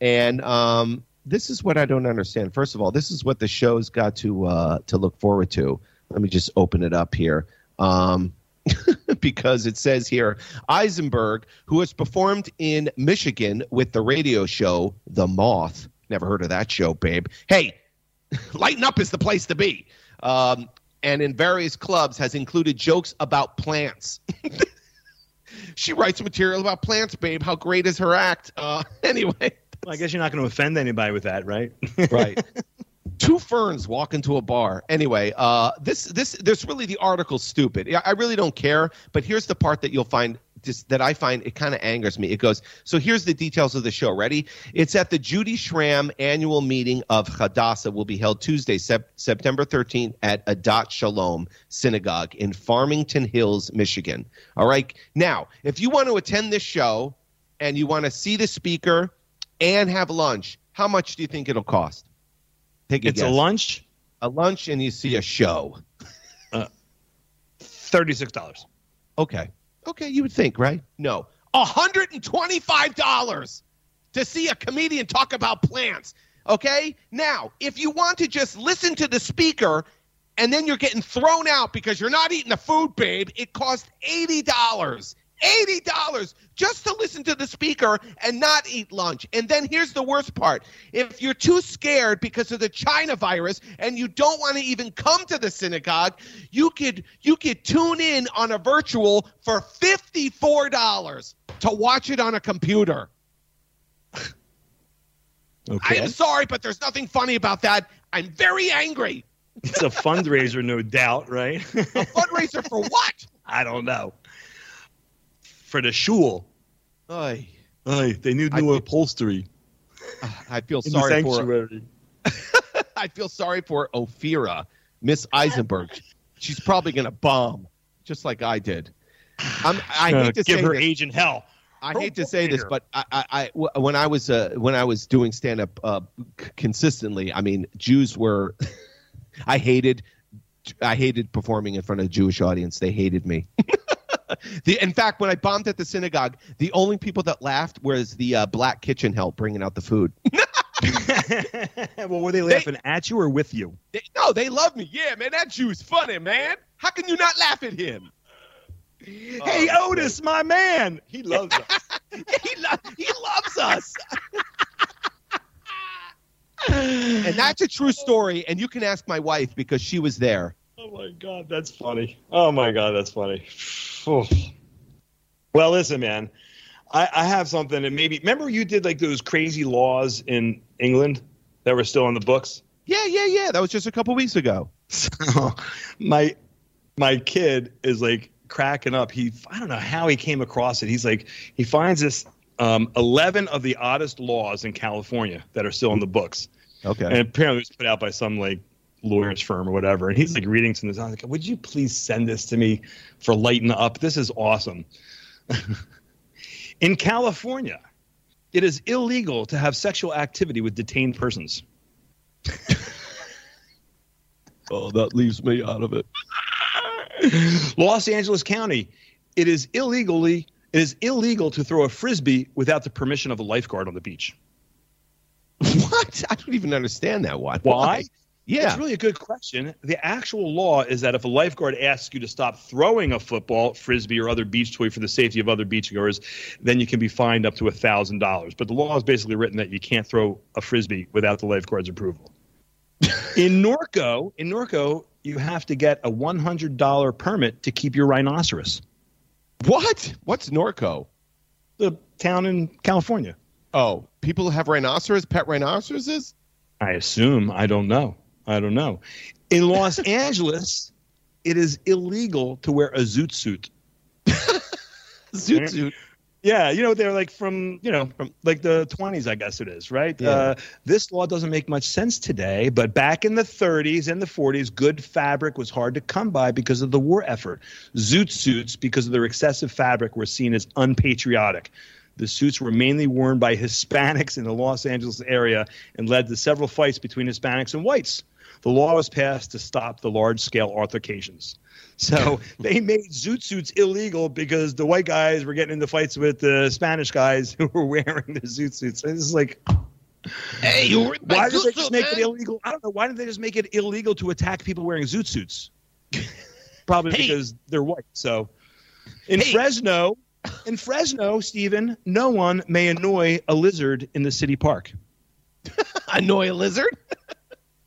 And um this is what i don't understand. First of all this is what the show's got to uh to look forward to. Let me just open it up here. Um (laughs) because it says here Eisenberg, who has performed in Michigan with the radio show The Moth. Never heard of that show, babe. Hey, (laughs) lighten up is the place to be. Um, and in various clubs has included jokes about plants. (laughs) she writes material about plants, babe. How great is her act? Uh, anyway, Well, I guess you're not going to offend anybody with that, right? right. Two ferns walk into a bar. Anyway, uh, this this this really the article's stupid. I really don't care. But here's the part that you'll find just that I find it kind of angers me. It goes, so here's the details of the show. Ready? It's at the Judy Schramm annual meeting of Hadassah will be held Tuesday, Sep- September 13th at Adat Shalom Synagogue in Farmington Hills, Michigan. All right. Now, if you want to attend this show and you want to see the speaker and have lunch, how much do you think it'll cost? A it's guess. a lunch, a lunch and you see a show. Uh, thirty-six dollars. Okay. Okay, you would think, right? No. $125 to see a comedian talk about plants. Okay? Now, if you want to just listen to the speaker and then you're getting thrown out because you're not eating the food, babe, it costs $80. $80 just to listen to the speaker and not eat lunch. And then here's the worst part. If you're too scared because of the China virus and you don't want to even come to the synagogue, you could you could tune in on a virtual for $54 to watch it on a computer. (laughs) Okay. I'm sorry, but there's nothing funny about that. I'm very angry. it's a fundraiser, no doubt, right? (laughs) A fundraiser for what? (laughs) I don't know. For the shul. Oy, Ay, they need I new feel- upholstery I feel in sorry for. (laughs) I feel sorry for Ophira, Miss Eisenberg. She's probably going to bomb, just like I did. I'm, I hate to give say her this. agent hell. I hate to say this, but I, I, I when I was uh, when I was doing stand up uh, c- consistently, I mean, Jews were. (laughs) I hated, I hated performing in front of a Jewish audience. They hated me. (laughs) (laughs) the, in fact, when I bombed at the synagogue, the only people that laughed was the uh, black kitchen help bringing out the food. (laughs) (laughs) well, were they laughing at you or with you? They, no, they love me. Yeah, man, that Jew's funny, man. How can you not laugh at him? Hey, Oh, Otis, my man. He loves us. he, lo- he loves us. and that's a true story. And you can ask my wife because she was there. oh my God, that's funny. Oh my God, that's funny. Oof. Well, listen, man. I, I have something and maybe remember you did like those crazy laws in England that were still on the books. Yeah, yeah, yeah. That was just a couple weeks ago. (laughs) So my my kid is like cracking up. He I don't know how he came across it. He's like he finds this um, eleven of the oddest laws in California that are still in the books, Okay. and apparently it's put out by some like lawyer's firm or whatever. And he's like reading some of this. I was like, would you please send this to me for lighten up? This is awesome. (laughs) in California, it is illegal to have sexual activity with detained persons. (laughs) Oh, that leaves me out of it. Los Angeles County, it is illegally it is illegal to throw a frisbee without the permission of a lifeguard on the beach. (laughs) What? I don't even understand that. Why? Why? Yeah. It's really a good question. The actual law is that if a lifeguard asks you to stop throwing a football, frisbee, or other beach toy for the safety of other beachgoers, then you can be fined up to a thousand dollars. But the law is basically written that you can't throw a frisbee without the lifeguard's approval. (laughs) in Norco, in Norco, you have to get a one hundred dollar permit to keep your rhinoceros. What? What's Norco? The town in California. Oh, people have rhinoceros, pet rhinoceroses? I assume. I don't know. I don't know. In Los (laughs) Angeles, it is illegal to wear a zoot suit. (laughs) Zoot suit. Yeah, you know they're like from you know from like the 20s, I guess it is, right? Yeah. Uh, this law doesn't make much sense today, but back in the 30s and the 40s, good fabric was hard to come by because of the war effort. Zoot suits, because of their excessive fabric, were seen as unpatriotic. The suits were mainly worn by Hispanics in the Los Angeles area and led to several fights between Hispanics and whites. The law was passed to stop the large scale altercations. So (laughs) they made zoot suits illegal because the white guys were getting into fights with the Spanish guys who were wearing the zoot suits. And it's like, Hey, you were why did they just make it illegal? I don't know. Why didn't they just make it illegal to attack people wearing zoot suits? (laughs) Probably Hey. because they're white. So in Hey. Fresno, in Fresno, Stephen, no one may annoy a lizard in the city park. (laughs) annoy a lizard?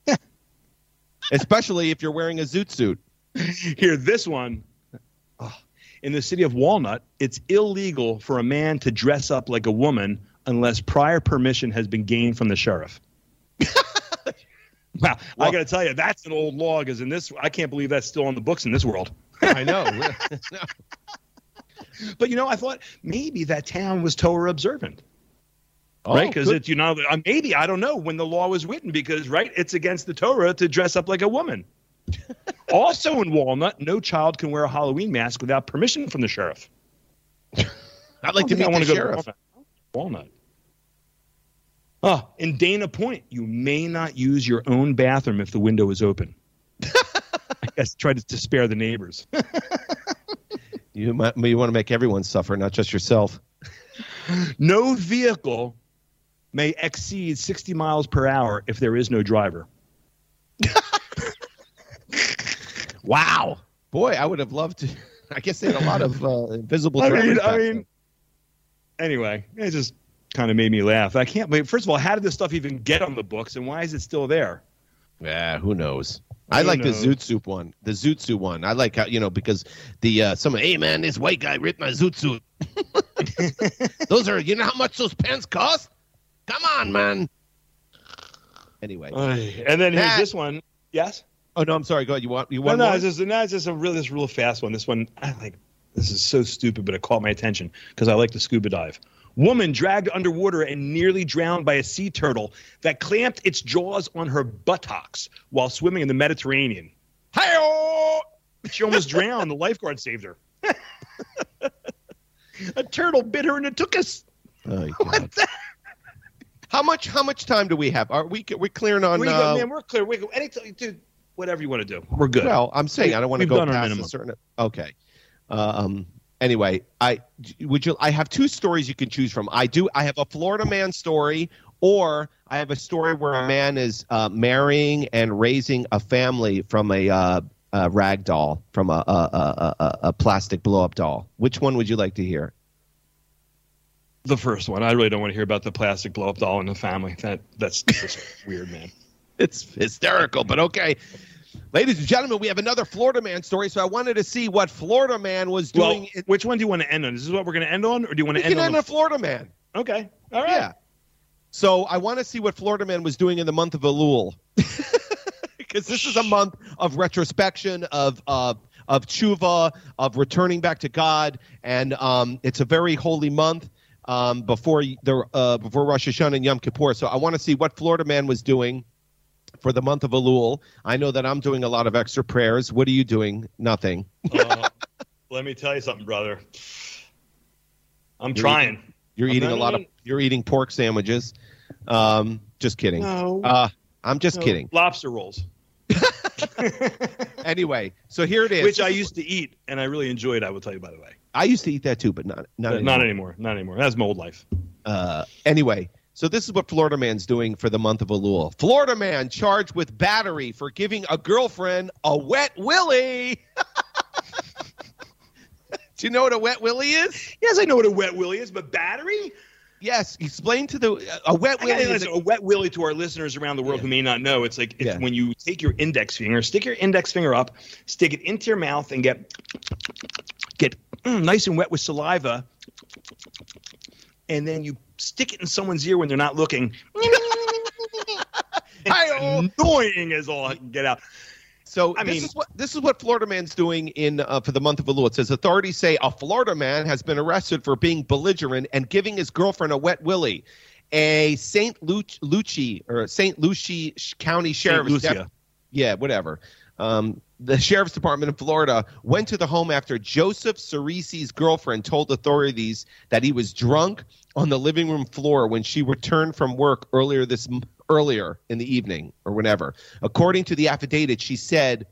(laughs) Especially if you're wearing a zoot suit. Here, this one. Oh, in the city of Walnut, it's illegal for a man to dress up like a woman unless prior permission has been gained from the sheriff. (laughs) wow, I got to tell you, that's an old law. Because in this, I can't believe that's still on the books in this world. I know. But you know, I thought maybe that town was Torah observant, Oh, right? Because it's you know, uh, maybe I don't know when the law was written because right, it's against the Torah to dress up like a woman. (laughs) also in Walnut, no child can wear a Halloween mask without permission from the sheriff. (laughs) I'd like to I meet want to go sheriff. to Walnut. Walnut. Oh, in Dana Point, you may not use your own bathroom if the window is open. (laughs) I guess try to, to spare the neighbors. You might, you want to make everyone suffer, not just yourself. (laughs) no vehicle may exceed 60 miles per hour if there is no driver. (laughs) Wow. Boy, I would have loved to. (laughs) I guess they had a lot of uh, invisible I mean, drivers I mean, anyway, it just kind of made me laugh. I can't believe. First of all, how did this stuff even get on the books, and why is it still there? Yeah, who knows? I Who like knows? the Zoot Suit one. The Zoot Suit one. I like how you know because the uh, someone, hey man, this white guy ripped my Zoot Suit. (laughs) those are, you know how much those pants cost? Come on, man. Anyway. And then here's Matt. this one. Yes. oh no, I'm sorry. Go ahead. You want you No, want no, more? it's just, no, it's just a real, this real fast one. This one, I like. This is so stupid, but it caught my attention because I like to scuba dive. Woman dragged underwater and nearly drowned by a sea turtle that clamped its jaws on her buttocks while swimming in the Mediterranean. Hi-oh! She almost (laughs) drowned. The lifeguard saved her. (laughs) a turtle bit her and it took us. Oh, (laughs) God. How much? How much time do we have? Are we? We clearing on? we uh, go, man, we're clear. We go, anytime, dude, whatever you want to do. We're good. Well, I'm saying I don't want to go done our past a minimum. certain. Okay. Um. Anyway, I would you. I have two stories you can choose from. I do. I have a Florida man story, or I have a story where a man is uh, marrying and raising a family from a, uh, a rag doll, from a, a, a, plastic blow up doll. Which one would you like to hear? The first one. I really don't want to hear about the plastic blow up doll in the family. That that's just weird, man. (laughs) It's hysterical, but okay. Ladies and gentlemen, we have another Florida man story. So I wanted to see what Florida man was Well, doing. in- which one do you want to end on? Is this what we're going to end on, or do you want to end can on? end on Florida man. okay, all right. Yeah. So I want to see what Florida Man was doing in the month of Elul, (laughs) because this is a month of retrospection, of uh, of tshuva, of returning back to God, and um, it's a very holy month um, before the uh, before Rosh Hashanah and Yom Kippur. So I want to see what Florida Man was doing for the month of Elul. I know that I'm doing a lot of extra prayers. What are you doing? Nothing. Uh, (laughs) let me tell you something, brother. I'm trying. You're I'm eating a not lot of. You're eating pork sandwiches. Um, just kidding. No. Uh, I'm just No. kidding. Lobster rolls, (laughs) Anyway, so here it is. which I used to eat, and I really enjoyed. I will tell you, by the way. I used to eat that too, but not not But anymore. not anymore. Not anymore. That's my old life. Uh, anyway, so this is what Florida man's doing for the month of Elul. Florida man charged with battery for giving a girlfriend a wet willy. (laughs) Do you know what a wet willy is? Yes, I know what a wet willy is, but battery? Yes, explain to the a wet willy. Is a wet willy to our listeners around the world who may not know. It's like it's Yeah. when you take your index finger, stick your index finger up, stick it into your mouth, and get get mm, nice and wet with saliva, and then you stick it in someone's ear when they're not looking. (laughs) It's annoying as all I can get out. So I this mean- is what this is what Florida man's doing in uh, for the month of Elul. It says authorities say a Florida man has been arrested for being belligerent and giving his girlfriend a wet willy. A St. Lu- Lucie or St. Lucie County Sheriff's Lucia. dep- yeah, whatever. Um, the sheriff's department in Florida went to the home after Joseph Cerisi's girlfriend told authorities that he was drunk on the living room floor when she returned from work earlier this earlier in the evening or whenever. According to the affidavit, she said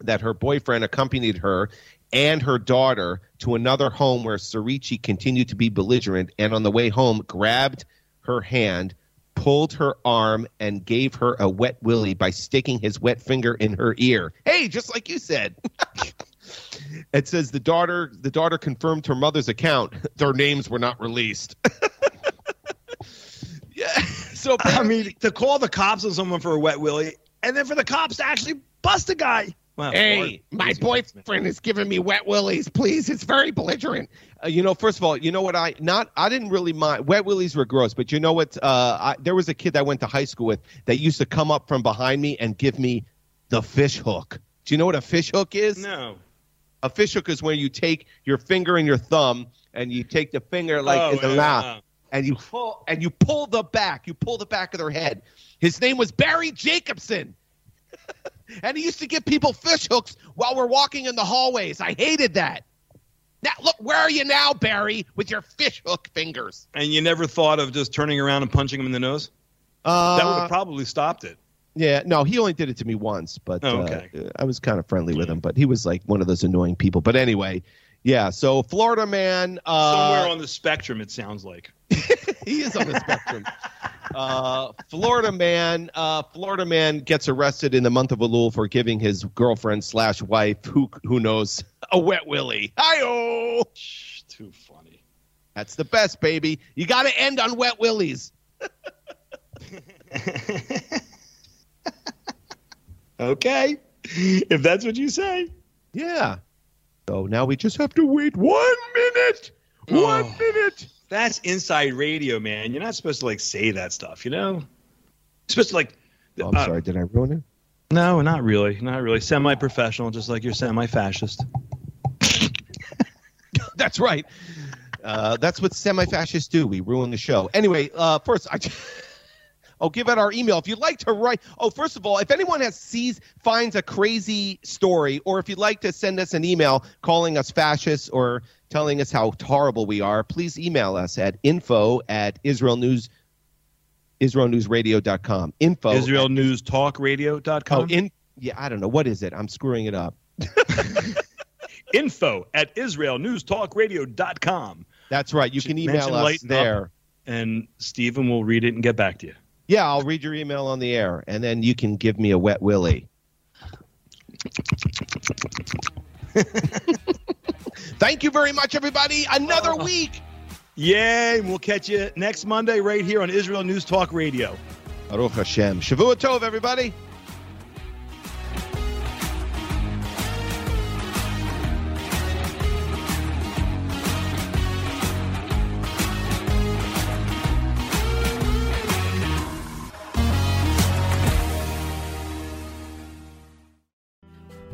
that her boyfriend accompanied her and her daughter to another home where Cerici continued to be belligerent and on the way home grabbed her hand, pulled her arm, and gave her a wet willy by sticking his wet finger in her ear. Hey, just like you said. (laughs) it says the daughter the daughter confirmed her mother's account. (laughs) Their names were not released. (laughs) yeah. So I mean, to call the cops on someone for a wet willy, and then for the cops to actually bust a guy. Wow, Hey, Lord, my boyfriend is giving me wet willies. Please, it's very belligerent. Uh, you know, first of all, you know what I not I didn't really mind wet willies were gross, but you know what? Uh, I, there was a kid I went to high school with that used to come up from behind me and give me the fish hook. Do you know what a fish hook is? No. A fish hook is when you take your finger and your thumb and you take the finger like Oh, in the yeah, mouth yeah. and you pull and you pull the back. You pull the back of their head. His name was Barry Jacobson. (laughs) and he used to give people fish hooks while we're walking in the hallways. I hated that. Now look, where are you now, Barry, with your fish hook fingers? And you never thought of just turning around and punching him in the nose? Uh, That would have probably stopped it. yeah, no, he only did it to me once, but Oh, uh, okay. I was kind of friendly with him. But he was like one of those annoying people. But anyway, yeah. So Florida man, uh, Somewhere on the spectrum, it sounds like. (laughs) he is on the spectrum. (laughs) Uh, Florida man, uh, Florida man gets arrested in the month of Elul for giving his girlfriend slash wife, who who knows, a wet willy. Hi-oh! Shh, too funny. That's the best, baby. You got to end on wet willies. (laughs) okay. If that's what you say. Yeah. So now we just have to wait one minute. One Oh. minute. That's inside radio, man. You're not supposed to like say that stuff, you know? You're supposed to like Oh, I'm uh, sorry. Did I ruin it? No, not really. Not really. Semi professional, just like you're semi fascist. (laughs) That's right. Uh, that's what semi-fascists do. We ruin the show. Anyway, uh, first, I. Oh, give out our email if you'd like to write. Oh, first of all, if anyone has sees finds a crazy story, or if you'd like to send us an email calling us fascists or telling us how horrible we are, please email us at info at Israel News IsraelNewsRadio.com. Info IsraelNewsTalkRadio.com. Oh, in yeah, I don't know what is it. I'm screwing it up. (laughs) Info at IsraelNewsTalkRadio.com. That's right. You can email us Up. there. And Stephen will read it and get back to you. Yeah, I'll read your email on the air, and then you can give me a wet willy. (laughs) Thank you very much, everybody. Another week. Yay. We'll catch you next Monday right here on Israel News Talk Radio. Baruch Hashem. Shavua Tov, everybody.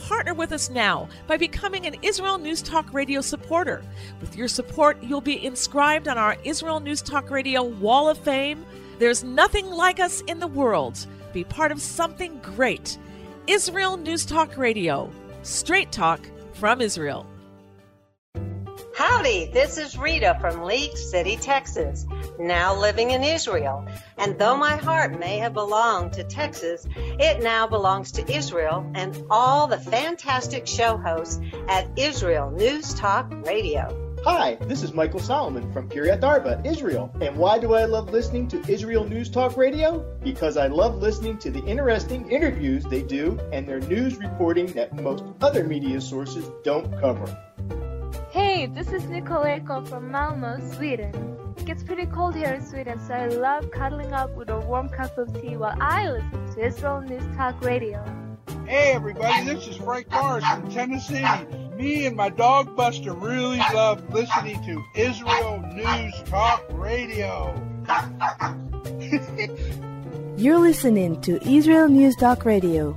partner with us now by becoming an Israel News Talk Radio supporter. With your support, you'll be inscribed on our Israel News Talk Radio Wall of Fame. There's nothing like us in the world. Be part of something great. Israel News Talk Radio. Straight talk from Israel. Howdy, this is Rita from League City, Texas, now living in Israel. And though my heart may have belonged to Texas, it now belongs to Israel and all the fantastic show hosts at Israel News Talk Radio. Hi, this is Michael Solomon from Kiryat Arba, Israel. And why do I love listening to Israel News Talk Radio? Because I love listening to the interesting interviews they do and their news reporting that most other media sources don't cover. Hey, this is Nicoleko from Malmo, Sweden. It gets pretty cold here in Sweden, so I love cuddling up with a warm cup of tea while I listen to Israel News Talk Radio. Hey everybody, this is Frank Morris from Tennessee. Me and my dog Buster really love listening to Israel News Talk Radio. (laughs) You're listening to Israel News Talk Radio.